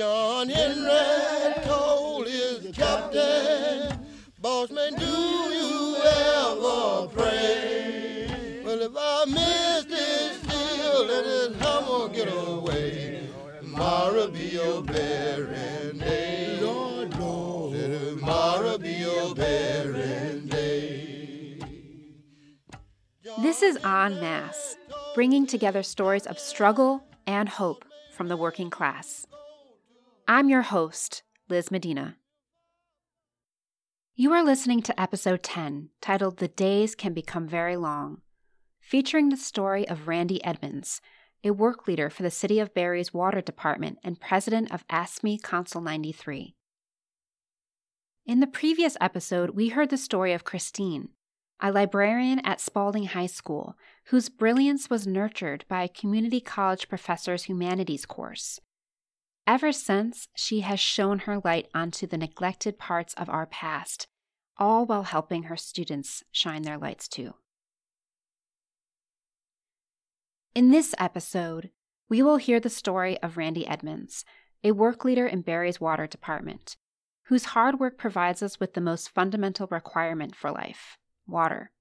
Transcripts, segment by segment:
John Henry Cole is the captain. Bossman, do you ever pray? Well, if I miss this deal, let this hammer get away. Tomorrow be your bearing day. Lord, Lord. Tomorrow be your bearing day. This is En Masse, bringing together stories of struggle and hope from the working class. I'm your host, Liz Medina. You are listening to episode 10, titled The Days Can Become Very Long, featuring the story of Randy Edmonds, a work leader for the City of Barre's Water Department and president of AFSCME Council 93. In the previous episode, we heard the story of Christine, a librarian at Spaulding High School whose brilliance was nurtured by a community college professor's humanities course. Ever since, she has shown her light onto the neglected parts of our past, all while helping her students shine their lights too. In this episode, we will hear the story of Randy Edmonds, a work leader in Barre's water department, whose hard work provides us with the most fundamental requirement for life water.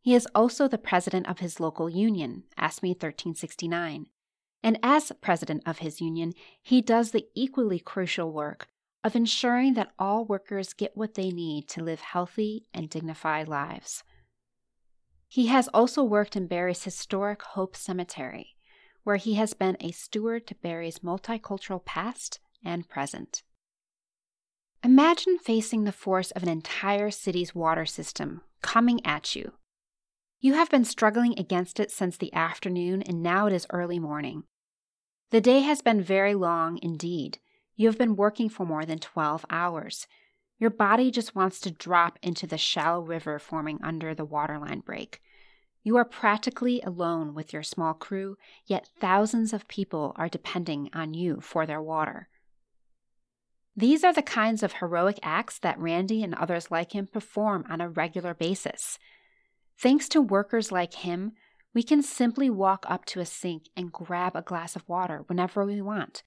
He is also the president of his local union, AFSCME 1369, and as president of his union, he does the equally crucial work of ensuring that all workers get what they need to live healthy and dignified lives. He has also worked in Barre's historic Hope Cemetery, where he has been a steward to Barre's multicultural past and present. Imagine facing the force of an entire city's water system coming at you. You have been struggling against it since the afternoon, and now it is early morning. The day has been very long indeed. You have been working for more than 12 hours. Your body just wants to drop into the shallow river forming under the waterline break. You are practically alone with your small crew, yet thousands of people are depending on you for their water. These are the kinds of heroic acts that Randy and others like him perform on a regular basis. Thanks to workers like him, we can simply walk up to a sink and grab a glass of water whenever we want.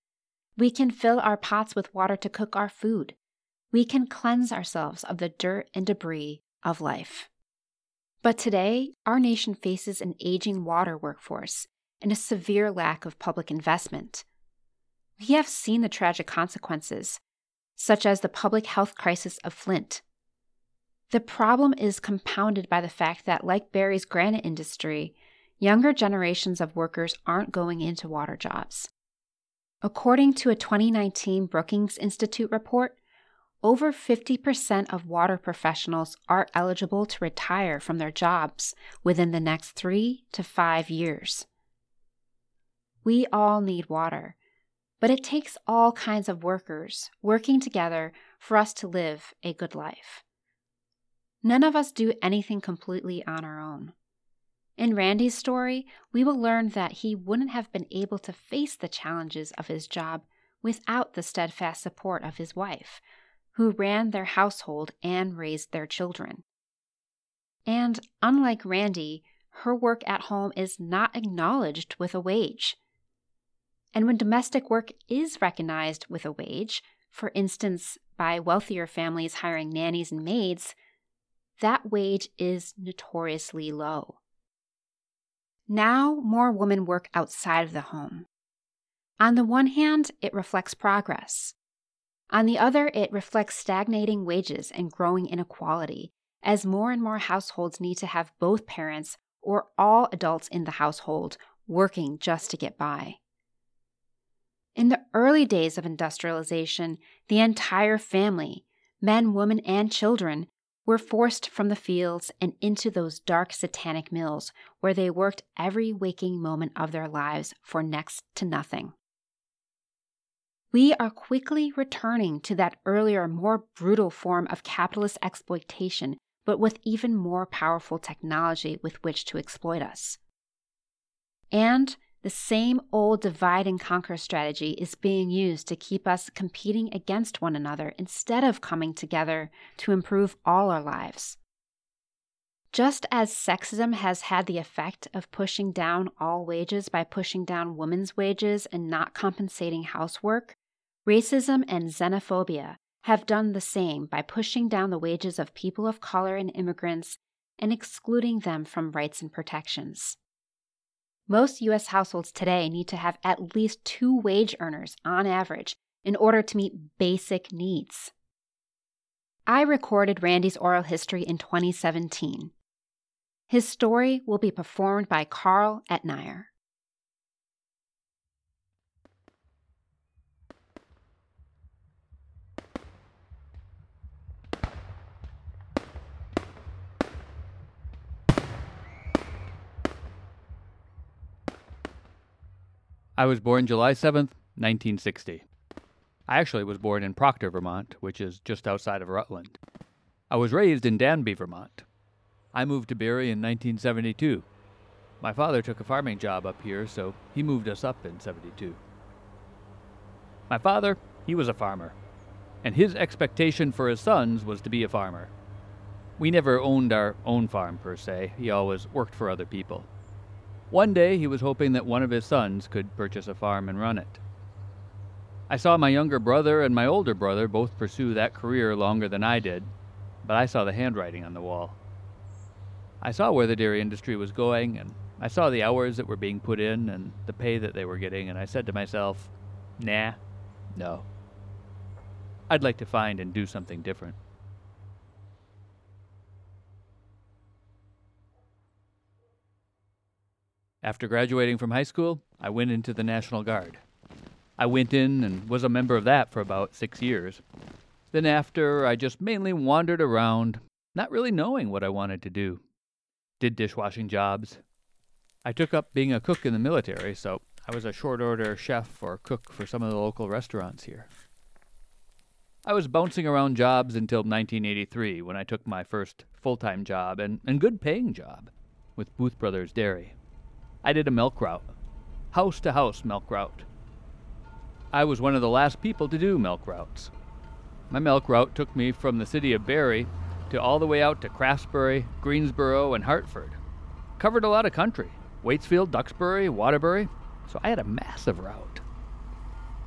We can fill our pots with water to cook our food. We can cleanse ourselves of the dirt and debris of life. But today, our nation faces an aging water workforce and a severe lack of public investment. We have seen the tragic consequences, such as the public health crisis of Flint. The problem is compounded by the fact that, like Barre's granite industry, younger generations of workers aren't going into water jobs. According to a 2019 Brookings Institute report, over 50% of water professionals are eligible to retire from their jobs within the next three to five years. We all need water, but it takes all kinds of workers working together for us to live a good life. None of us do anything completely on our own. In Randy's story, we will learn that he wouldn't have been able to face the challenges of his job without the steadfast support of his wife, who ran their household and raised their children. And unlike Randy, her work at home is not acknowledged with a wage. And when domestic work is recognized with a wage, for instance, by wealthier families hiring nannies and maids, that wage is notoriously low. Now, more women work outside of the home. On the one hand, it reflects progress. On the other, it reflects stagnating wages and growing inequality, as more and more households need to have both parents or all adults in the household working just to get by. In the early days of industrialization, the entire family, men, women, and children, were forced from the fields and into those dark satanic mills where they worked every waking moment of their lives for next to nothing. We are quickly returning to that earlier, more brutal form of capitalist exploitation, but with even more powerful technology with which to exploit us. And the same old divide and conquer strategy is being used to keep us competing against one another instead of coming together to improve all our lives. Just as sexism has had the effect of pushing down all wages by pushing down women's wages and not compensating housework, Racism and xenophobia have done the same by pushing down the wages of people of color and immigrants and excluding them from rights and protections. Most U.S. households today need to have at least two wage earners on average in order to meet basic needs. I recorded Randy's oral history in 2017. His story will be performed by Carl Etnier. I was born July 7th, 1960. I actually was born in Proctor, Vermont, which is just outside of Rutland. I was raised in Danby, Vermont. I moved to Barre in 1972. My father took a farming job up here, so he moved us up in 72. My father, he was a farmer, and his expectation for his sons was to be a farmer. We never owned our own farm per se, he always worked for other people. One day he was hoping that one of his sons could purchase a farm and run it. I saw my younger brother and my older brother both pursue that career longer than I did, but I saw the handwriting on the wall. I saw where the dairy industry was going, and I saw the hours that were being put in and the pay that they were getting, and I said to myself, nah, no. I'd like to find and do something different. After graduating from high school, I went into the National Guard. I went in and was a member of that for about six years. Then, after, I just mainly wandered around, not really knowing what I wanted to do. Did dishwashing jobs. I took up being a cook in the military, so I was a short order chef or cook for some of the local restaurants here. I was bouncing around jobs until 1983 when I took my first full time job and, and good paying job with Booth Brothers Dairy. I did a milk route, house to house milk route. I was one of the last people to do milk routes. My milk route took me from the city of Barre to all the way out to Craftsbury, Greensboro, and Hartford. Covered a lot of country Waitsfield, Duxbury, Waterbury, so I had a massive route.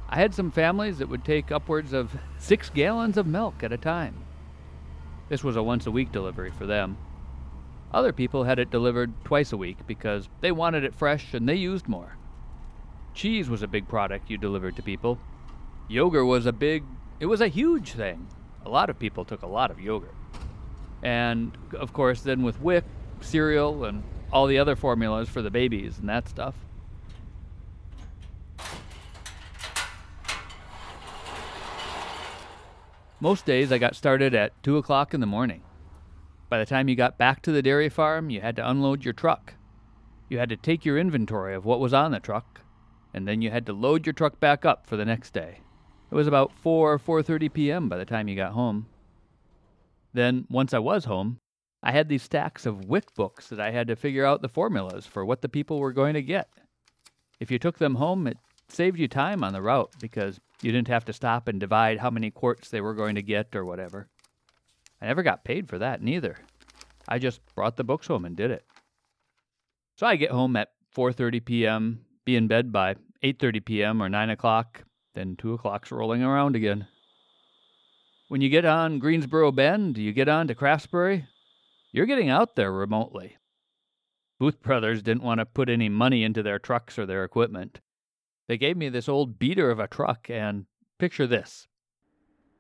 I had some families that would take upwards of six gallons of milk at a time. This was a once a week delivery for them. Other people had it delivered twice a week because they wanted it fresh and they used more. Cheese was a big product you delivered to people. Yogurt was a big, it was a huge thing. A lot of people took a lot of yogurt. And of course, then with WIC, cereal, and all the other formulas for the babies and that stuff. Most days I got started at 2 o'clock in the morning. By the time you got back to the dairy farm, you had to unload your truck. You had to take your inventory of what was on the truck, and then you had to load your truck back up for the next day. It was about 4 or 4:30 p.m. by the time you got home. Then, once I was home, I had these stacks of WIC books that I had to figure out the formulas for what the people were going to get. If you took them home, it saved you time on the route because you didn't have to stop and divide how many quarts they were going to get or whatever. I never got paid for that neither. I just brought the books home and did it. So I get home at 4:30 p.m., be in bed by 8:30 p.m. or 9 o'clock, then 2 o'clock's rolling around again. When you get on Greensboro Bend, you get on to Craftsbury, you're getting out there remotely. Booth Brothers didn't want to put any money into their trucks or their equipment. They gave me this old beater of a truck and picture this.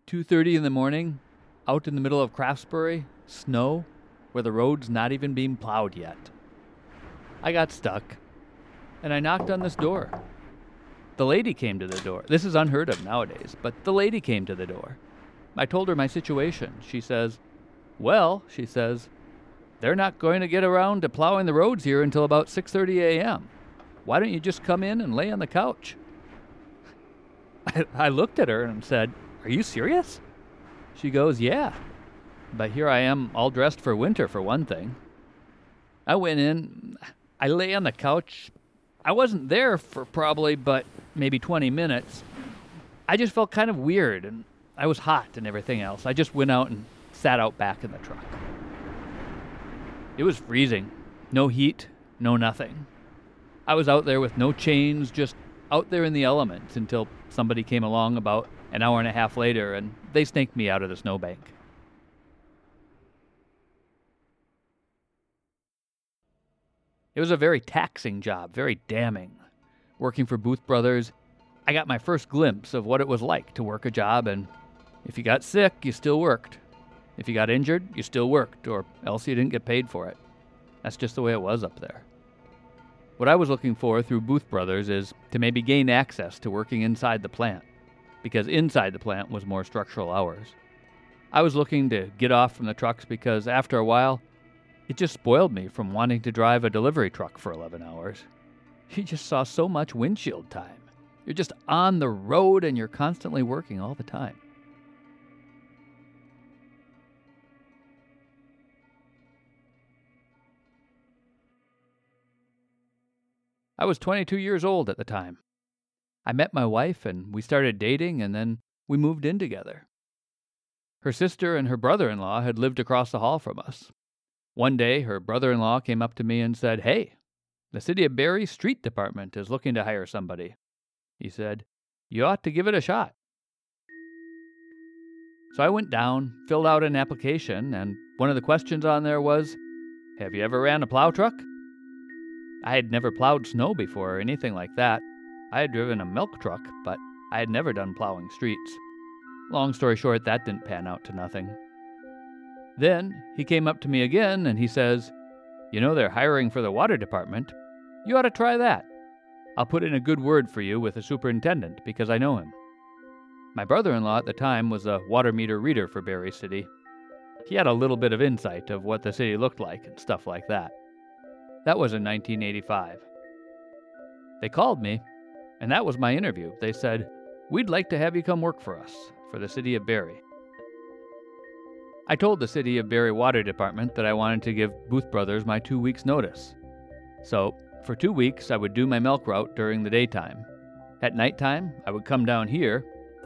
2:30 in the morning, out in the middle of Craftsbury, snow, where the road's not even being plowed yet. I got stuck, and I knocked on this door. The lady came to the door. This is unheard of nowadays, but the lady came to the door. I told her my situation. She says, "Well," she says, "they're not going to get around to plowing the roads here until about 6:30 a.m. Why don't you just come in and lay on the couch?" I, I looked at her and said, "Are you serious?" She goes, Yeah. But here I am, all dressed for winter, for one thing. I went in, I lay on the couch. I wasn't there for probably but maybe 20 minutes. I just felt kind of weird, and I was hot and everything else. I just went out and sat out back in the truck. It was freezing. No heat, no nothing. I was out there with no chains, just out there in the elements until somebody came along about an hour and a half later and they snaked me out of the snowbank. It was a very taxing job, very damning. Working for Booth Brothers, I got my first glimpse of what it was like to work a job, and if you got sick, you still worked. If you got injured, you still worked, or else you didn't get paid for it. That's just the way it was up there. What I was looking for through Booth Brothers is to maybe gain access to working inside the plant, because inside the plant was more structural hours. I was looking to get off from the trucks because after a while, it just spoiled me from wanting to drive a delivery truck for 11 hours. You just saw so much windshield time. You're just on the road and you're constantly working all the time. I was 22 years old at the time. I met my wife and we started dating and then we moved in together. Her sister and her brother in law had lived across the hall from us. One day, her brother in law came up to me and said, Hey, the City of Barre Street Department is looking to hire somebody. He said, You ought to give it a shot. So I went down, filled out an application, and one of the questions on there was, Have you ever ran a plow truck? I had never plowed snow before or anything like that. I had driven a milk truck, but I had never done plowing streets. Long story short, that didn't pan out to nothing. Then he came up to me again and he says, You know, they're hiring for the water department. You ought to try that. I'll put in a good word for you with the superintendent because I know him. My brother in law at the time was a water meter reader for Barre City. He had a little bit of insight of what the city looked like and stuff like that. That was in 1985. They called me, and that was my interview. They said, We'd like to have you come work for us, for the city of Barre. I told the city of Barre Water Department that I wanted to give Booth Brothers my two weeks' notice. So, for two weeks, I would do my milk route during the daytime. At nighttime, I would come down here,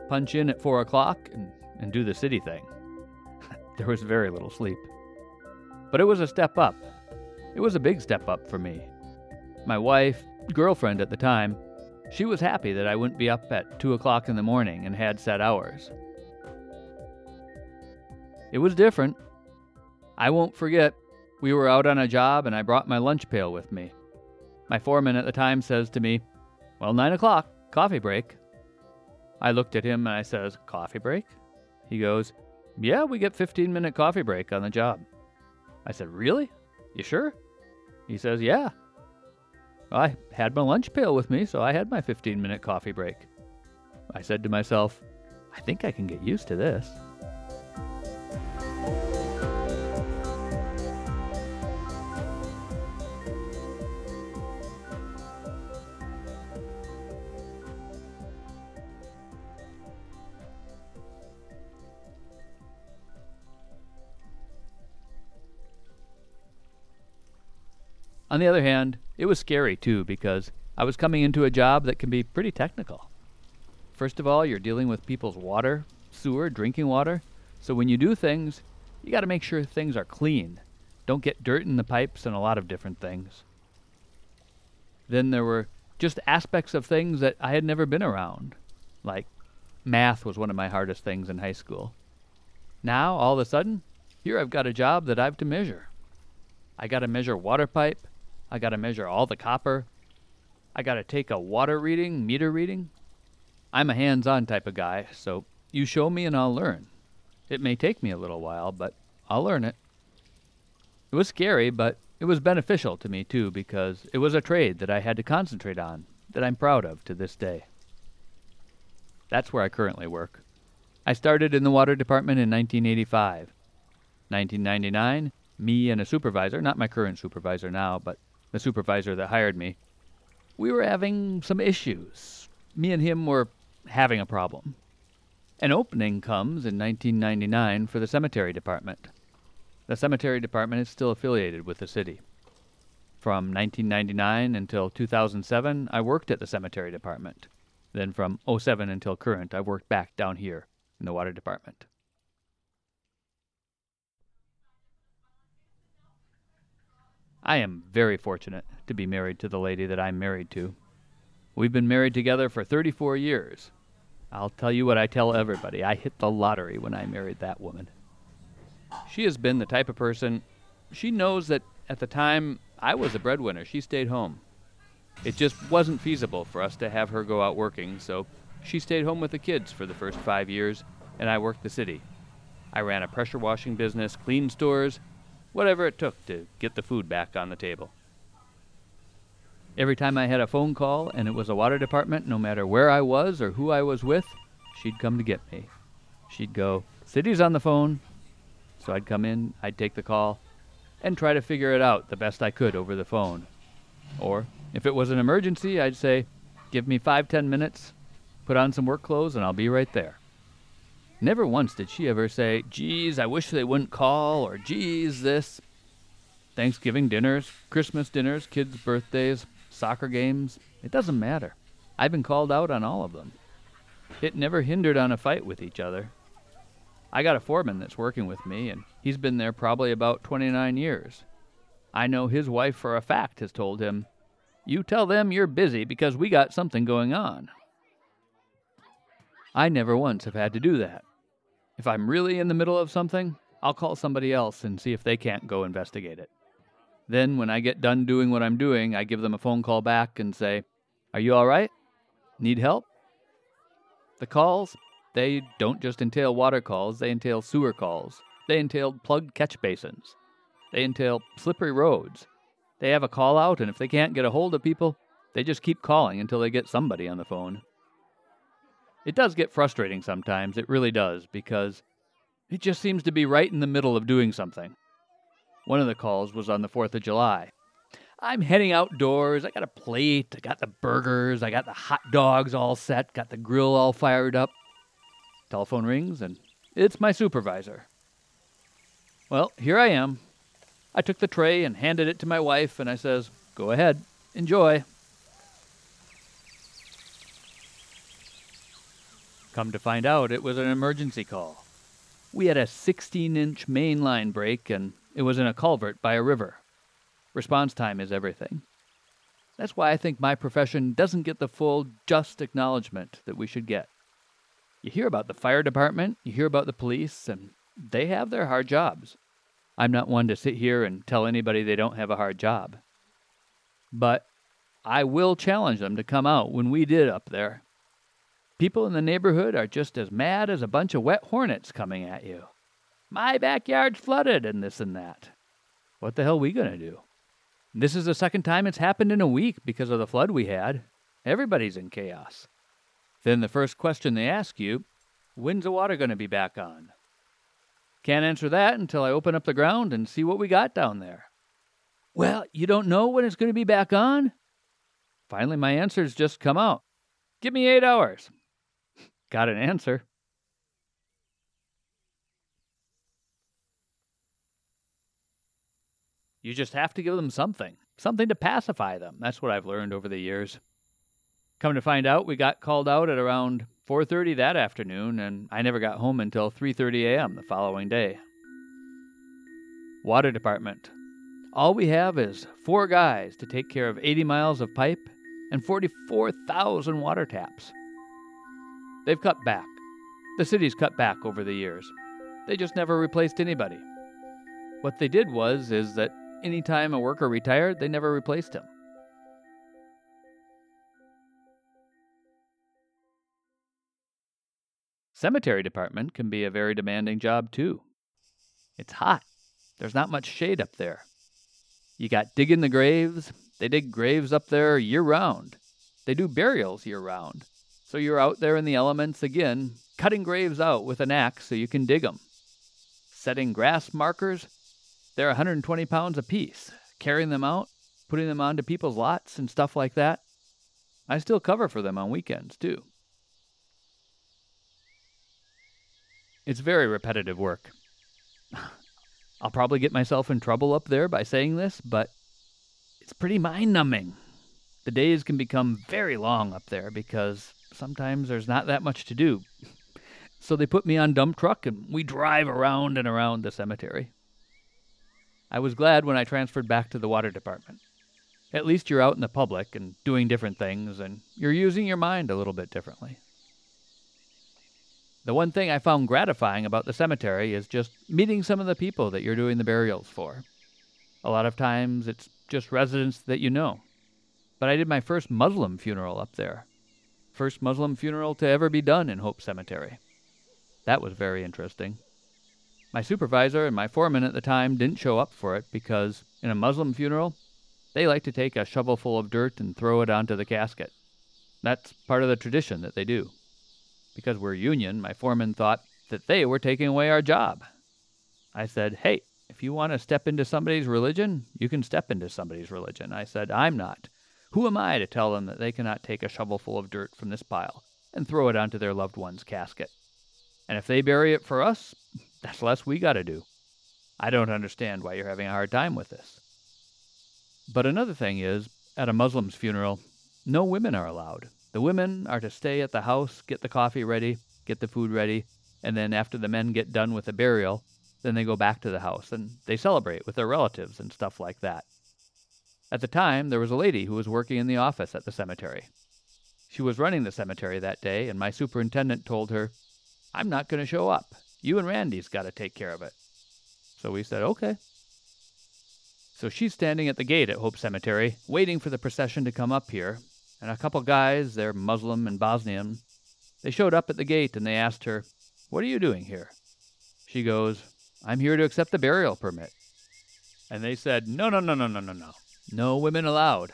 punch in at 4 o'clock, and, and do the city thing. there was very little sleep. But it was a step up, it was a big step up for me. My wife, girlfriend at the time, she was happy that I wouldn't be up at 2 o'clock in the morning and had set hours. It was different. I won't forget, we were out on a job and I brought my lunch pail with me. My foreman at the time says to me, Well, 9 o'clock, coffee break. I looked at him and I says, Coffee break? He goes, Yeah, we get 15 minute coffee break on the job. I said, Really? You sure? He says, Yeah. I had my lunch pail with me, so I had my 15 minute coffee break. I said to myself, I think I can get used to this. On the other hand, it was scary too because I was coming into a job that can be pretty technical. First of all, you're dealing with people's water, sewer, drinking water. So when you do things, you got to make sure things are clean. Don't get dirt in the pipes and a lot of different things. Then there were just aspects of things that I had never been around. Like math was one of my hardest things in high school. Now, all of a sudden, here I've got a job that I've to measure. I got to measure water pipe, I got to measure all the copper. I got to take a water reading, meter reading. I'm a hands on type of guy, so you show me and I'll learn. It may take me a little while, but I'll learn it. It was scary, but it was beneficial to me too because it was a trade that I had to concentrate on that I'm proud of to this day. That's where I currently work. I started in the water department in 1985. 1999, me and a supervisor, not my current supervisor now, but the supervisor that hired me, we were having some issues. Me and him were having a problem. An opening comes in 1999 for the cemetery department. The cemetery department is still affiliated with the city. From 1999 until 2007, I worked at the cemetery department. Then from 07 until current, I worked back down here in the water department. I am very fortunate to be married to the lady that I'm married to. We've been married together for 34 years. I'll tell you what I tell everybody I hit the lottery when I married that woman. She has been the type of person, she knows that at the time I was a breadwinner, she stayed home. It just wasn't feasible for us to have her go out working, so she stayed home with the kids for the first five years, and I worked the city. I ran a pressure washing business, cleaned stores, whatever it took to get the food back on the table. Every time I had a phone call and it was a water department, no matter where I was or who I was with, she'd come to get me. She'd go, City's on the phone. So I'd come in, I'd take the call, and try to figure it out the best I could over the phone. Or, if it was an emergency, I'd say, Give me five, ten minutes, put on some work clothes, and I'll be right there. Never once did she ever say, Geez, I wish they wouldn't call, or Geez, this. Thanksgiving dinners, Christmas dinners, kids' birthdays, soccer games, it doesn't matter. I've been called out on all of them. It never hindered on a fight with each other. I got a foreman that's working with me, and he's been there probably about 29 years. I know his wife for a fact has told him, You tell them you're busy because we got something going on. I never once have had to do that. If I'm really in the middle of something, I'll call somebody else and see if they can't go investigate it. Then, when I get done doing what I'm doing, I give them a phone call back and say, Are you all right? Need help? The calls, they don't just entail water calls, they entail sewer calls. They entail plugged catch basins. They entail slippery roads. They have a call out, and if they can't get a hold of people, they just keep calling until they get somebody on the phone. It does get frustrating sometimes, it really does, because it just seems to be right in the middle of doing something. One of the calls was on the 4th of July. I'm heading outdoors. I got a plate. I got the burgers. I got the hot dogs all set. Got the grill all fired up. Telephone rings, and it's my supervisor. Well, here I am. I took the tray and handed it to my wife, and I says, Go ahead, enjoy. Come to find out, it was an emergency call. We had a 16 inch main line break, and it was in a culvert by a river. Response time is everything. That's why I think my profession doesn't get the full, just acknowledgement that we should get. You hear about the fire department, you hear about the police, and they have their hard jobs. I'm not one to sit here and tell anybody they don't have a hard job. But I will challenge them to come out when we did up there. People in the neighborhood are just as mad as a bunch of wet hornets coming at you. My backyard's flooded and this and that. What the hell are we going to do? This is the second time it's happened in a week because of the flood we had. Everybody's in chaos. Then the first question they ask you when's the water going to be back on? Can't answer that until I open up the ground and see what we got down there. Well, you don't know when it's going to be back on? Finally, my answer's just come out. Give me eight hours. Got an answer. You just have to give them something, something to pacify them. That's what I've learned over the years. Come to find out, we got called out at around 4:30 that afternoon, and I never got home until 3:30 a.m. the following day. Water department. All we have is four guys to take care of 80 miles of pipe and 44,000 water taps. They've cut back. The city's cut back over the years. They just never replaced anybody. What they did was is that anytime a worker retired, they never replaced him. Cemetery department can be a very demanding job too. It's hot. There's not much shade up there. You got digging the graves. They dig graves up there year round. They do burials year round. So you're out there in the elements again, cutting graves out with an axe so you can dig them. Setting grass markers they're 120 pounds apiece. Carrying them out, putting them onto people's lots and stuff like that. I still cover for them on weekends, too. It's very repetitive work. I'll probably get myself in trouble up there by saying this, but it's pretty mind numbing. The days can become very long up there because sometimes there's not that much to do. So they put me on dump truck and we drive around and around the cemetery. I was glad when I transferred back to the water department. At least you're out in the public and doing different things, and you're using your mind a little bit differently. The one thing I found gratifying about the cemetery is just meeting some of the people that you're doing the burials for. A lot of times it's just residents that you know. But I did my first Muslim funeral up there. First Muslim funeral to ever be done in Hope Cemetery. That was very interesting. My supervisor and my foreman at the time didn't show up for it because, in a Muslim funeral, they like to take a shovelful of dirt and throw it onto the casket. That's part of the tradition that they do. Because we're union, my foreman thought that they were taking away our job. I said, Hey, if you want to step into somebody's religion, you can step into somebody's religion. I said, I'm not. Who am I to tell them that they cannot take a shovelful of dirt from this pile and throw it onto their loved one's casket? And if they bury it for us, that's less we got to do. I don't understand why you're having a hard time with this. But another thing is, at a Muslim's funeral, no women are allowed. The women are to stay at the house, get the coffee ready, get the food ready, and then after the men get done with the burial, then they go back to the house and they celebrate with their relatives and stuff like that. At the time, there was a lady who was working in the office at the cemetery. She was running the cemetery that day, and my superintendent told her, I'm not going to show up. You and Randy's got to take care of it. So we said, okay. So she's standing at the gate at Hope Cemetery, waiting for the procession to come up here, and a couple guys, they're Muslim and Bosnian, they showed up at the gate and they asked her, What are you doing here? She goes, I'm here to accept the burial permit. And they said, No, no, no, no, no, no, no. No women allowed.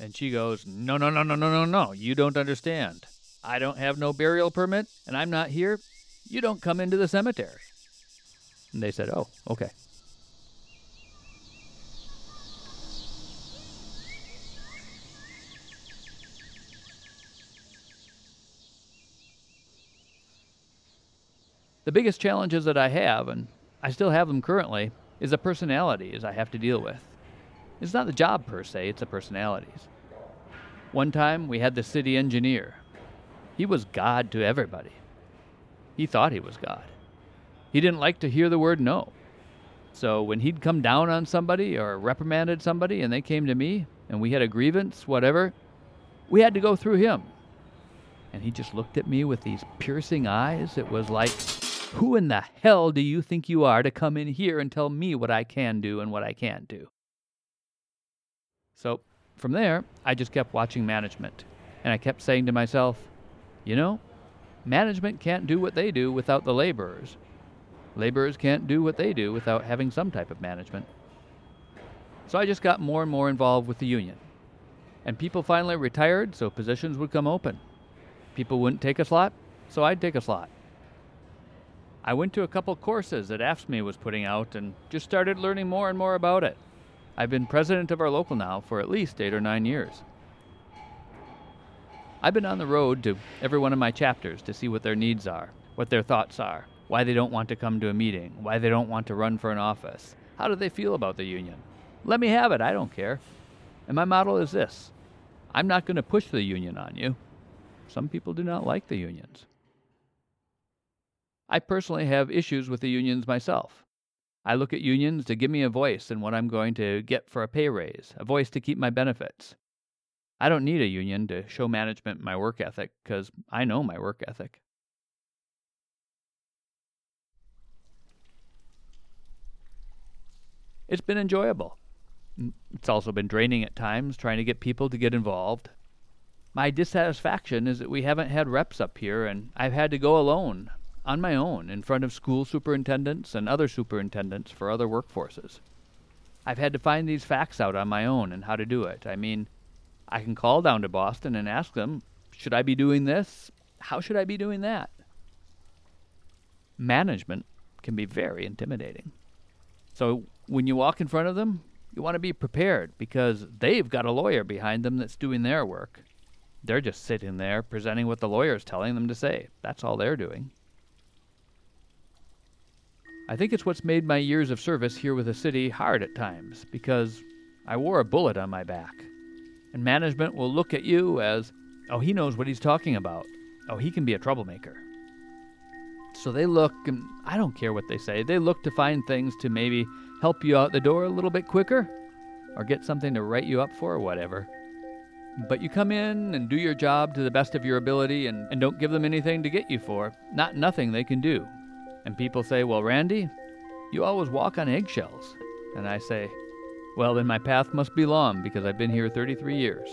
And she goes, No, no, no, no, no, no, no. You don't understand. I don't have no burial permit, and I'm not here. You don't come into the cemetery. And they said, Oh, okay. The biggest challenges that I have, and I still have them currently, is the personalities I have to deal with. It's not the job per se, it's the personalities. One time we had the city engineer. He was God to everybody. He thought he was God. He didn't like to hear the word no. So when he'd come down on somebody or reprimanded somebody and they came to me and we had a grievance, whatever, we had to go through him. And he just looked at me with these piercing eyes. It was like, who in the hell do you think you are to come in here and tell me what I can do and what I can't do? So from there, I just kept watching management. And I kept saying to myself, you know, management can't do what they do without the laborers. Laborers can't do what they do without having some type of management. So I just got more and more involved with the union. And people finally retired, so positions would come open. People wouldn't take a slot, so I'd take a slot. I went to a couple courses that AFSCME was putting out and just started learning more and more about it. I've been president of our local now for at least eight or nine years. I've been on the road to every one of my chapters to see what their needs are, what their thoughts are, why they don't want to come to a meeting, why they don't want to run for an office. How do they feel about the union? Let me have it, I don't care. And my model is this I'm not going to push the union on you. Some people do not like the unions. I personally have issues with the unions myself. I look at unions to give me a voice in what I'm going to get for a pay raise, a voice to keep my benefits. I don't need a union to show management my work ethic because I know my work ethic. It's been enjoyable. It's also been draining at times trying to get people to get involved. My dissatisfaction is that we haven't had reps up here and I've had to go alone on my own in front of school superintendents and other superintendents for other workforces. I've had to find these facts out on my own and how to do it. I mean, I can call down to Boston and ask them, should I be doing this? How should I be doing that? Management can be very intimidating. So when you walk in front of them, you want to be prepared because they've got a lawyer behind them that's doing their work. They're just sitting there presenting what the lawyer's telling them to say. That's all they're doing. I think it's what's made my years of service here with the city hard at times, because I wore a bullet on my back. And management will look at you as, oh, he knows what he's talking about. Oh, he can be a troublemaker. So they look, and I don't care what they say, they look to find things to maybe help you out the door a little bit quicker, or get something to write you up for, or whatever. But you come in and do your job to the best of your ability and, and don't give them anything to get you for. Not nothing they can do. And people say, Well, Randy, you always walk on eggshells. And I say, Well, then my path must be long because I've been here 33 years.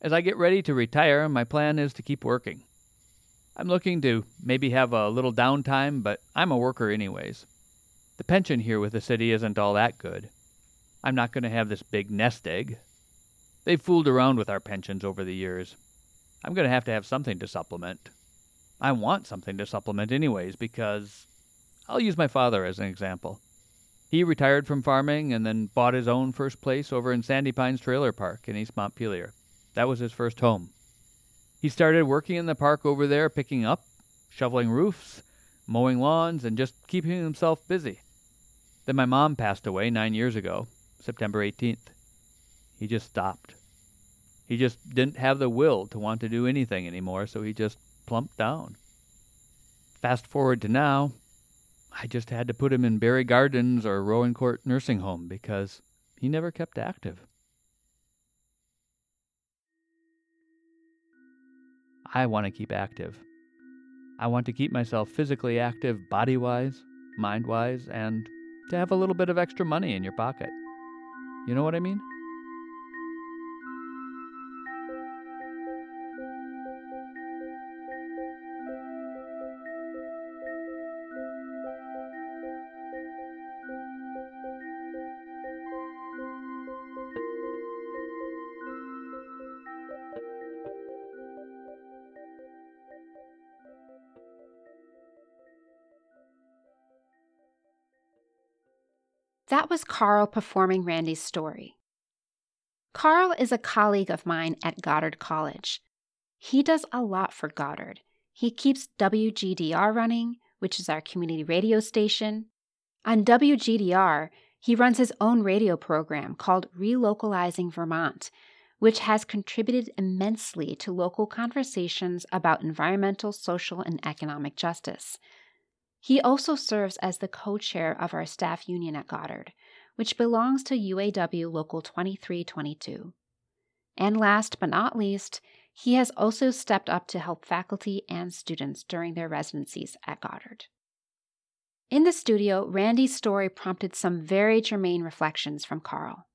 As I get ready to retire, my plan is to keep working. I'm looking to maybe have a little downtime, but I'm a worker anyways. The pension here with the city isn't all that good. I'm not going to have this big nest egg. They've fooled around with our pensions over the years. I'm going to have to have something to supplement. I want something to supplement anyways because I'll use my father as an example. He retired from farming and then bought his own first place over in Sandy Pines Trailer Park in East Montpelier. That was his first home. He started working in the park over there, picking up, shoveling roofs, mowing lawns, and just keeping himself busy. Then my mom passed away nine years ago, September 18th. He just stopped. He just didn't have the will to want to do anything anymore, so he just plumped down. Fast forward to now, I just had to put him in Barre Gardens or Rowan Court Nursing Home because he never kept active. I want to keep active. I want to keep myself physically active, body wise, mind wise, and to have a little bit of extra money in your pocket. You know what I mean? That was Carl performing Randy's story. Carl is a colleague of mine at Goddard College. He does a lot for Goddard. He keeps WGDR running, which is our community radio station. On WGDR, he runs his own radio program called Relocalizing Vermont, which has contributed immensely to local conversations about environmental, social, and economic justice. He also serves as the co chair of our staff union at Goddard, which belongs to UAW Local 2322. And last but not least, he has also stepped up to help faculty and students during their residencies at Goddard. In the studio, Randy's story prompted some very germane reflections from Carl.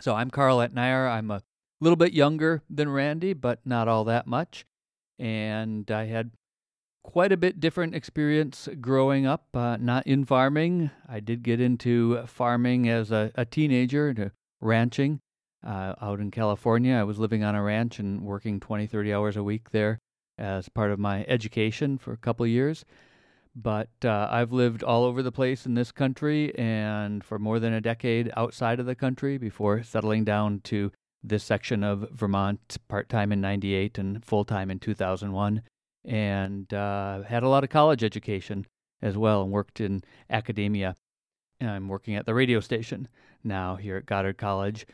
So I'm Carl Etnier. I'm a little bit younger than Randy, but not all that much and I had quite a bit different experience growing up, uh, not in farming. I did get into farming as a, a teenager, to ranching uh, out in California. I was living on a ranch and working 20, 30 hours a week there as part of my education for a couple years. But uh, I've lived all over the place in this country and for more than a decade outside of the country before settling down to this section of Vermont part time in 98 and full time in 2001, and uh, had a lot of college education as well and worked in academia. I'm working at the radio station now here at Goddard College.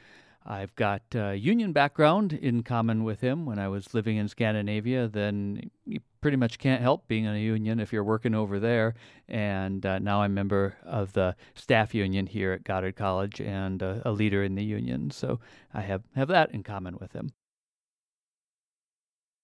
I've got a union background in common with him. When I was living in Scandinavia, then you pretty much can't help being in a union if you're working over there. And uh, now I'm a member of the staff union here at Goddard College and uh, a leader in the union. So I have, have that in common with him.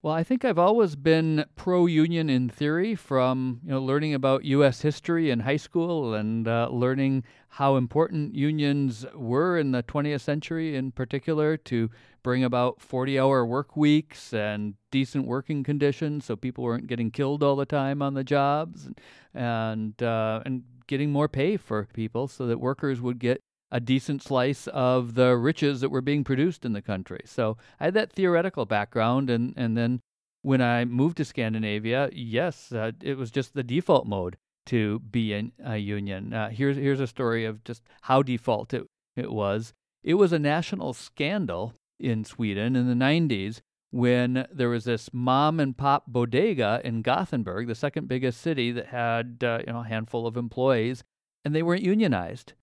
Well, I think I've always been pro union in theory from you know learning about US history in high school and uh, learning how important unions were in the 20th century in particular to bring about 40-hour work weeks and decent working conditions so people weren't getting killed all the time on the jobs and uh, and getting more pay for people so that workers would get a decent slice of the riches that were being produced in the country. So I had that theoretical background, and and then when I moved to Scandinavia, yes, uh, it was just the default mode to be in a union. Uh, here's here's a story of just how default it, it was. It was a national scandal in Sweden in the 90s when there was this mom and pop bodega in Gothenburg, the second biggest city that had uh, you know a handful of employees, and they weren't unionized.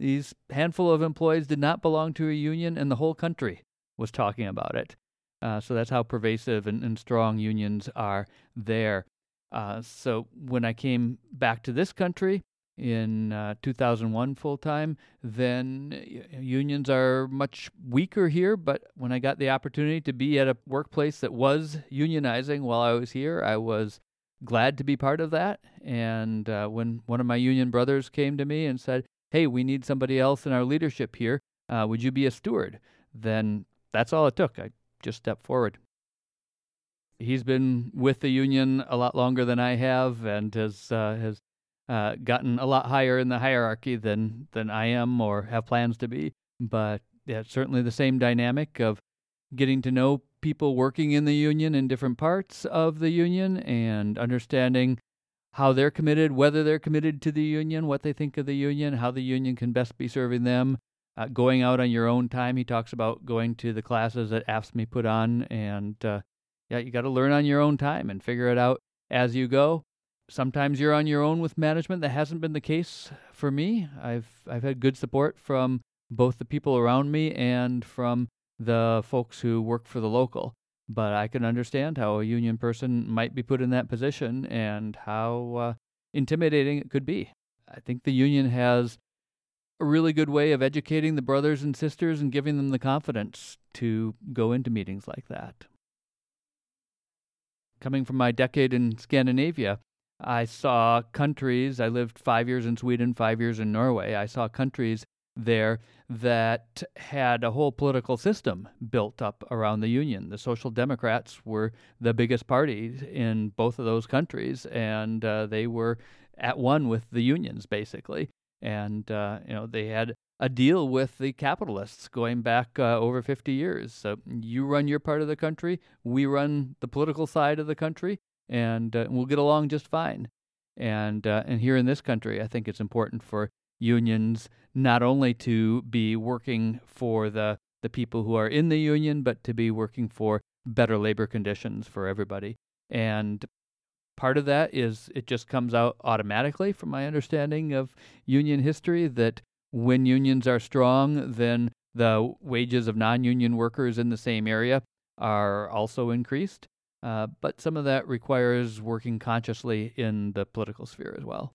These handful of employees did not belong to a union, and the whole country was talking about it. Uh, so that's how pervasive and, and strong unions are there. Uh, so when I came back to this country in uh, 2001 full time, then unions are much weaker here. But when I got the opportunity to be at a workplace that was unionizing while I was here, I was glad to be part of that. And uh, when one of my union brothers came to me and said, Hey, we need somebody else in our leadership here, uh, would you be a steward? Then that's all it took. I just stepped forward. He's been with the union a lot longer than I have and has, uh, has uh, gotten a lot higher in the hierarchy than, than I am or have plans to be. But yeah, certainly the same dynamic of getting to know people working in the union in different parts of the union and understanding how they're committed, whether they're committed to the union, what they think of the union, how the union can best be serving them. Uh, going out on your own time, he talks about going to the classes that AFSCME put on, and uh, yeah, you got to learn on your own time and figure it out as you go. Sometimes you're on your own with management. That hasn't been the case for me. I've I've had good support from both the people around me and from the folks who work for the local. But I can understand how a union person might be put in that position and how uh, intimidating it could be. I think the union has a really good way of educating the brothers and sisters and giving them the confidence to go into meetings like that. Coming from my decade in Scandinavia, I saw countries, I lived five years in Sweden, five years in Norway. I saw countries there that had a whole political system built up around the Union. The Social Democrats were the biggest party in both of those countries, and uh, they were at one with the unions, basically. And, uh, you know, they had a deal with the capitalists going back uh, over 50 years. So you run your part of the country, we run the political side of the country, and uh, we'll get along just fine. And uh, and here in this country, I think it's important for unions not only to be working for the the people who are in the union, but to be working for better labor conditions for everybody. And part of that is it just comes out automatically from my understanding of union history that when unions are strong, then the wages of non union workers in the same area are also increased. Uh, but some of that requires working consciously in the political sphere as well.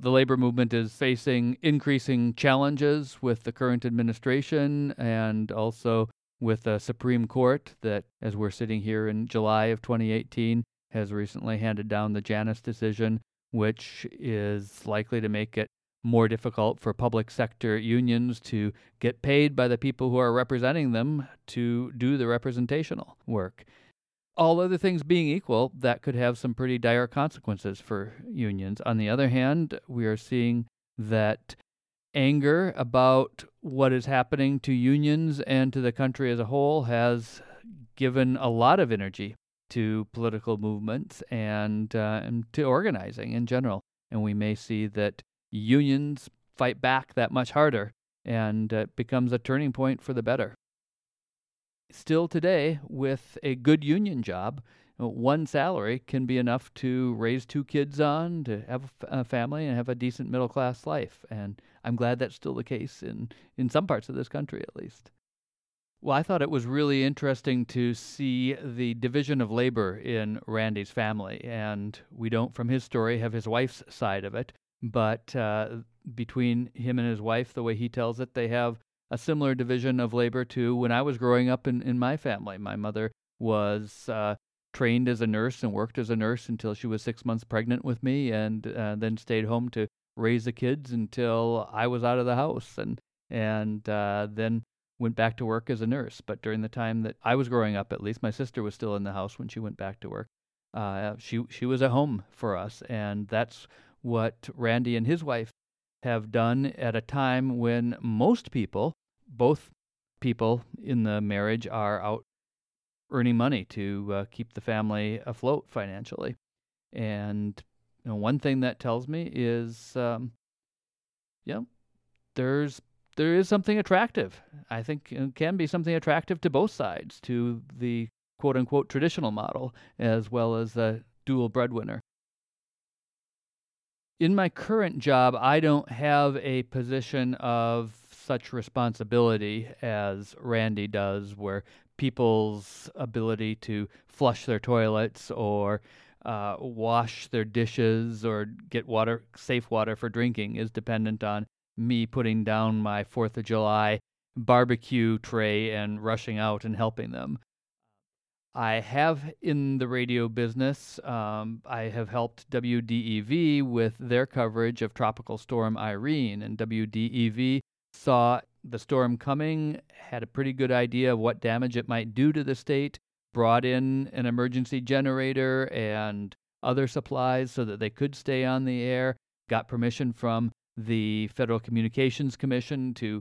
The labor movement is facing increasing challenges with the current administration and also with the Supreme Court that, as we're sitting here in July of 2018, has recently handed down the Janus decision, which is likely to make it more difficult for public sector unions to get paid by the people who are representing them to do the representational work all other things being equal, that could have some pretty dire consequences for unions. On the other hand, we are seeing that anger about what is happening to unions and to the country as a whole has given a lot of energy to political movements and, uh, and to organizing in general. And we may see that unions fight back that much harder and uh, it becomes a turning point for the better still today, with a good union job, one salary can be enough to raise two kids on, to have a family, and have a decent middle class life. And I'm glad that's still the case in, in some parts of this country, at least. Well, I thought it was really interesting to see the division of labor in Randy's family. And we don't, from his story, have his wife's side of it. But uh, between him and his wife, the way he tells it, they have a similar division of labor to when I was growing up in, in my family. My mother was uh, trained as a nurse and worked as a nurse until she was six months pregnant with me, and uh, then stayed home to raise the kids until I was out of the house, and and uh, then went back to work as a nurse. But during the time that I was growing up, at least, my sister was still in the house when she went back to work. Uh, she she was at home for us, and that's what Randy and his wife have done at a time when most people, both people in the marriage, are out earning money to uh, keep the family afloat financially. And you know, one thing that tells me is, um, know, there's there is something attractive. I think it can be something attractive to both sides, to the quote unquote traditional model as well as the dual breadwinner in my current job, I don't have a position of such responsibility as Randy does, where people's ability to flush their toilets or uh, wash their dishes or get water, safe water for drinking, is dependent on me putting down my Fourth of July barbecue tray and rushing out and helping them. I have in the radio business, um, I have helped WDEV with their coverage of Tropical Storm Irene, and WDEV saw the storm coming, had a pretty good idea of what damage it might do to the state, brought in an emergency generator and other supplies so that they could stay on the air, got permission from the Federal Communications Commission to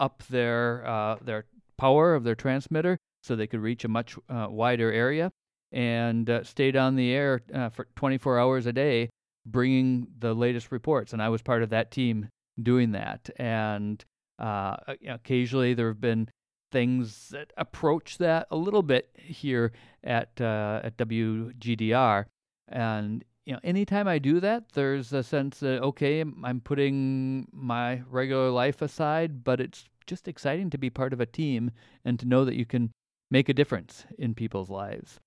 up their uh, their power of their transmitter so they could reach a much uh, wider area, and uh, stayed on the air uh, for 24 hours a day, bringing the latest reports. And I was part of that team doing that. And uh, occasionally there have been things that approach that a little bit here at uh, at WGDR, and you know, anytime I do that, there's a sense that okay, I'm putting my regular life aside, but it's just exciting to be part of a team and to know that you can make a difference in people's lives.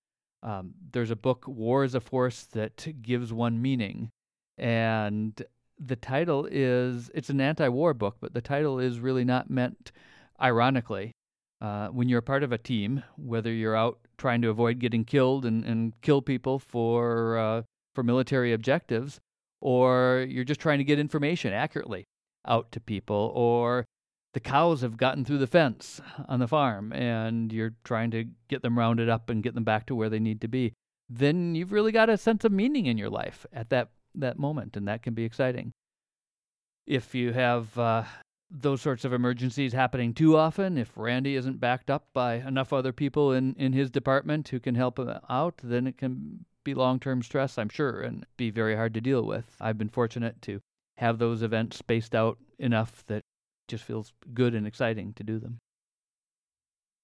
Um, there's a book, War is a Force, that gives one meaning, and the title is it's an anti-war book, but the title is really not meant ironically. Uh, when you're part of a team, whether you're out trying to avoid getting killed and, and kill people for uh, for military objectives, or you're just trying to get information accurately out to people, or the cows have gotten through the fence on the farm and you're trying to get them rounded up and get them back to where they need to be, then you've really got a sense of meaning in your life at that that moment, and that can be exciting. If you have uh, those sorts of emergencies happening too often, if Randy isn't backed up by enough other people in, in his department who can help him out, then it can be long term stress, I'm sure, and be very hard to deal with. I've been fortunate to have those events spaced out enough that just feels good and exciting to do them.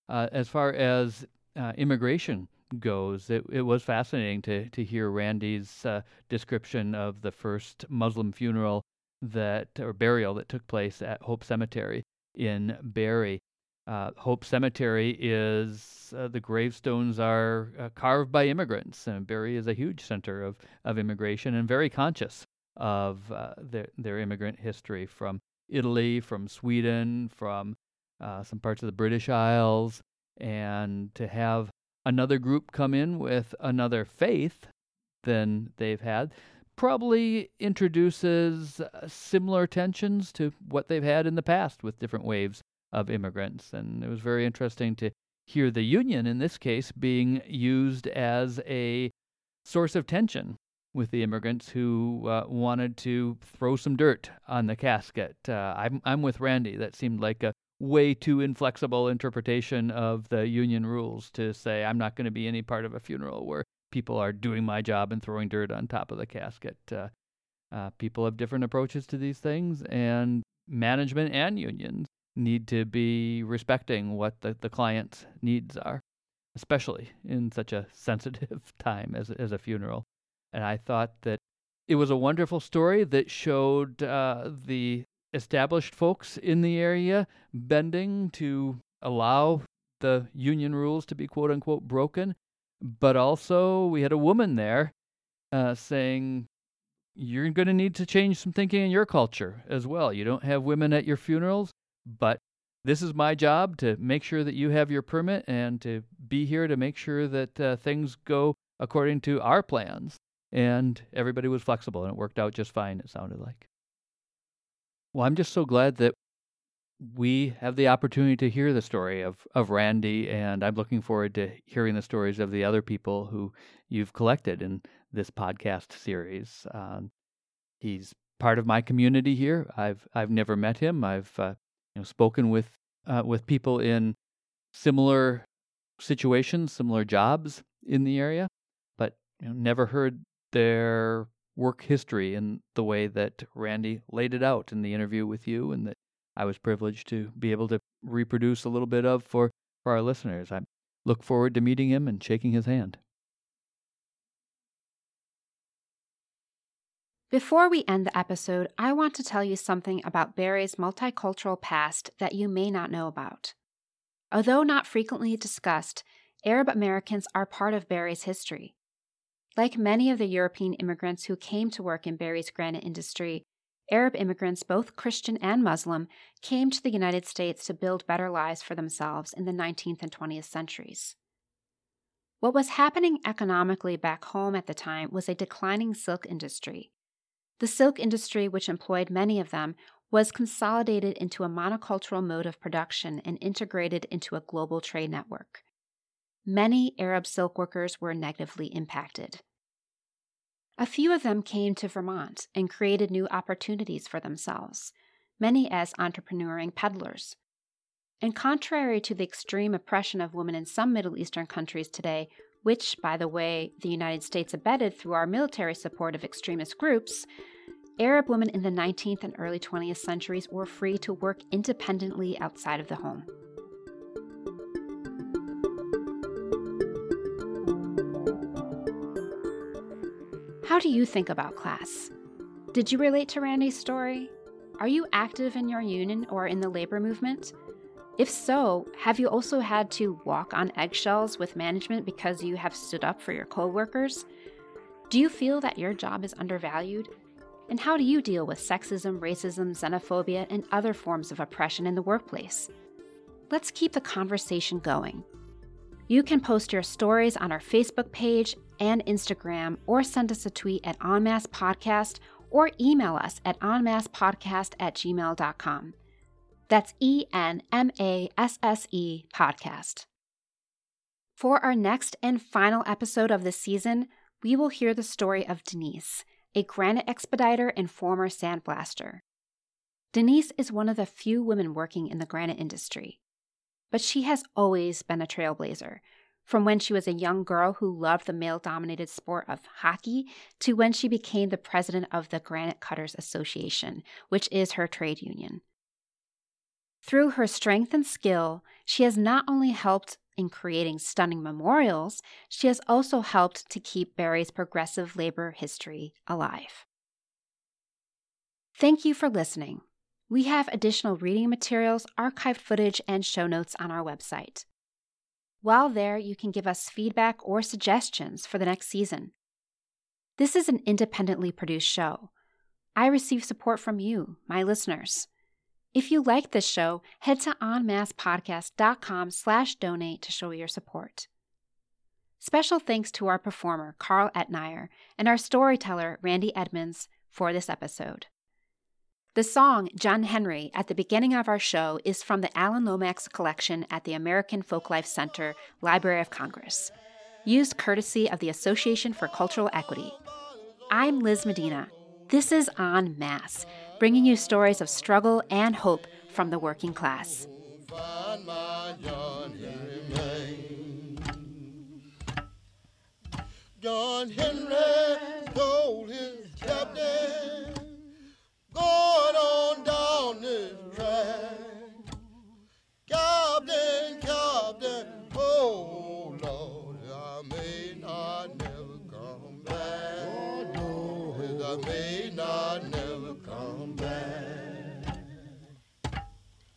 Uh, as far as uh, immigration goes, it, it was fascinating to, to hear Randy's uh, description of the first Muslim funeral that or burial that took place at Hope Cemetery in Barre. Uh, Hope Cemetery is uh, the gravestones are uh, carved by immigrants, and Barre is a huge center of, of immigration and very conscious of their their immigrant history from Italy, from Sweden, from uh, some parts of the British Isles, and to have another group come in with another faith than they've had probably introduces uh, similar tensions to what they've had in the past with different waves of immigrants. And it was very interesting to hear the union, in this case, being used as a source of tension with the immigrants who uh, wanted to throw some dirt on the casket. Uh, I'm, I'm with Randy. That seemed like a way too inflexible interpretation of the union rules to say I'm not going to be any part of a funeral where people are doing my job and throwing dirt on top of the casket. Uh, uh, people have different approaches to these things, and management and unions need to be respecting what the, the client's needs are, especially in such a sensitive time as, as a funeral. And I thought that it was a wonderful story that showed uh, the established folks in the area bending to allow the union rules to be quote unquote broken but also we had a woman there uh, saying you're going to need to change some thinking in your culture as well. You don't have women at your funerals, but this is my job to make sure that you have your permit and to be here to make sure that uh, things go according to our plans. And everybody was flexible and it worked out just fine, it sounded like. Well, I'm just so glad that we have the opportunity to hear the story of, of Randy, and I'm looking forward to hearing the stories of the other people who you've collected in this podcast series. Um, he's part of my community here. I've I've never met him. I've uh, you know spoken with uh, with people in similar situations, similar jobs in the area, but you know, never heard their work history in the way that Randy laid it out in the interview with you, and that I was privileged to be able to reproduce a little bit of for, for our listeners. I look forward to meeting him and shaking his hand. Before we end the episode, I want to tell you something about Barre's multicultural past that you may not know about. Although not frequently discussed, Arab Americans are part of Barre's history. Like many of the European immigrants who came to work in Barre's granite industry, Arab immigrants, both Christian and Muslim, came to the United States to build better lives for themselves in the 19th and 20th centuries. What was happening economically back home at the time was a declining silk industry. The silk industry, which employed many of them, was consolidated into a monocultural mode of production and integrated into a global trade network. Many Arab silk workers were negatively impacted. A few of them came to Vermont and created new opportunities for themselves, many as entrepreneuring peddlers. And contrary to the extreme oppression of women in some Middle Eastern countries today, which, by the way, the United States abetted through our military support of extremist groups, Arab women in the 19th and early 20th centuries were free to work independently outside of the home. How do you think about class? Did you relate to Randy's story? Are you active in your union or in the labor movement? If so, have you also had to walk on eggshells with management because you have stood up for your coworkers? Do you feel that your job is undervalued and how do you deal with sexism, racism, xenophobia, and other forms of oppression in the workplace? Let's keep the conversation going. You can post your stories on our Facebook page and Instagram, or send us a tweet at Enmasse Podcast, or email us at enmassepodcast at gmail.com. That's E N M A S S E podcast. For our next and final episode of this season, we will hear the story of Denise a granite expediter and former sandblaster. Denise is one of the few women working in the granite industry. But she has always been a trailblazer, from when she was a young girl who loved the male dominated sport of hockey to when she became the president of the Granite Cutters Association, which is her trade union. Through her strength and skill, she has not only helped in creating stunning memorials, she has also helped to keep Barre's progressive labor history alive. Thank you for listening. We have additional reading materials, archived footage, and show notes on our website. While there, you can give us feedback or suggestions for the next season. This is an independently produced show. I receive support from you, my listeners. If you like this show, head to enmassepodcast.com slash donate to show your support. Special thanks to our performer, Carl Etnier, and our storyteller, Randy Edmonds, for this episode. The song John Henry at the beginning of our show is from the Alan Lomax collection at the American Folklife Center, Library of Congress, used courtesy of the Association for Cultural Equity. I'm Liz Medina. This is En Masse bringing you stories of struggle and hope from the working class. John Henry told his captain. Going on down this track. Captain, Captain, oh.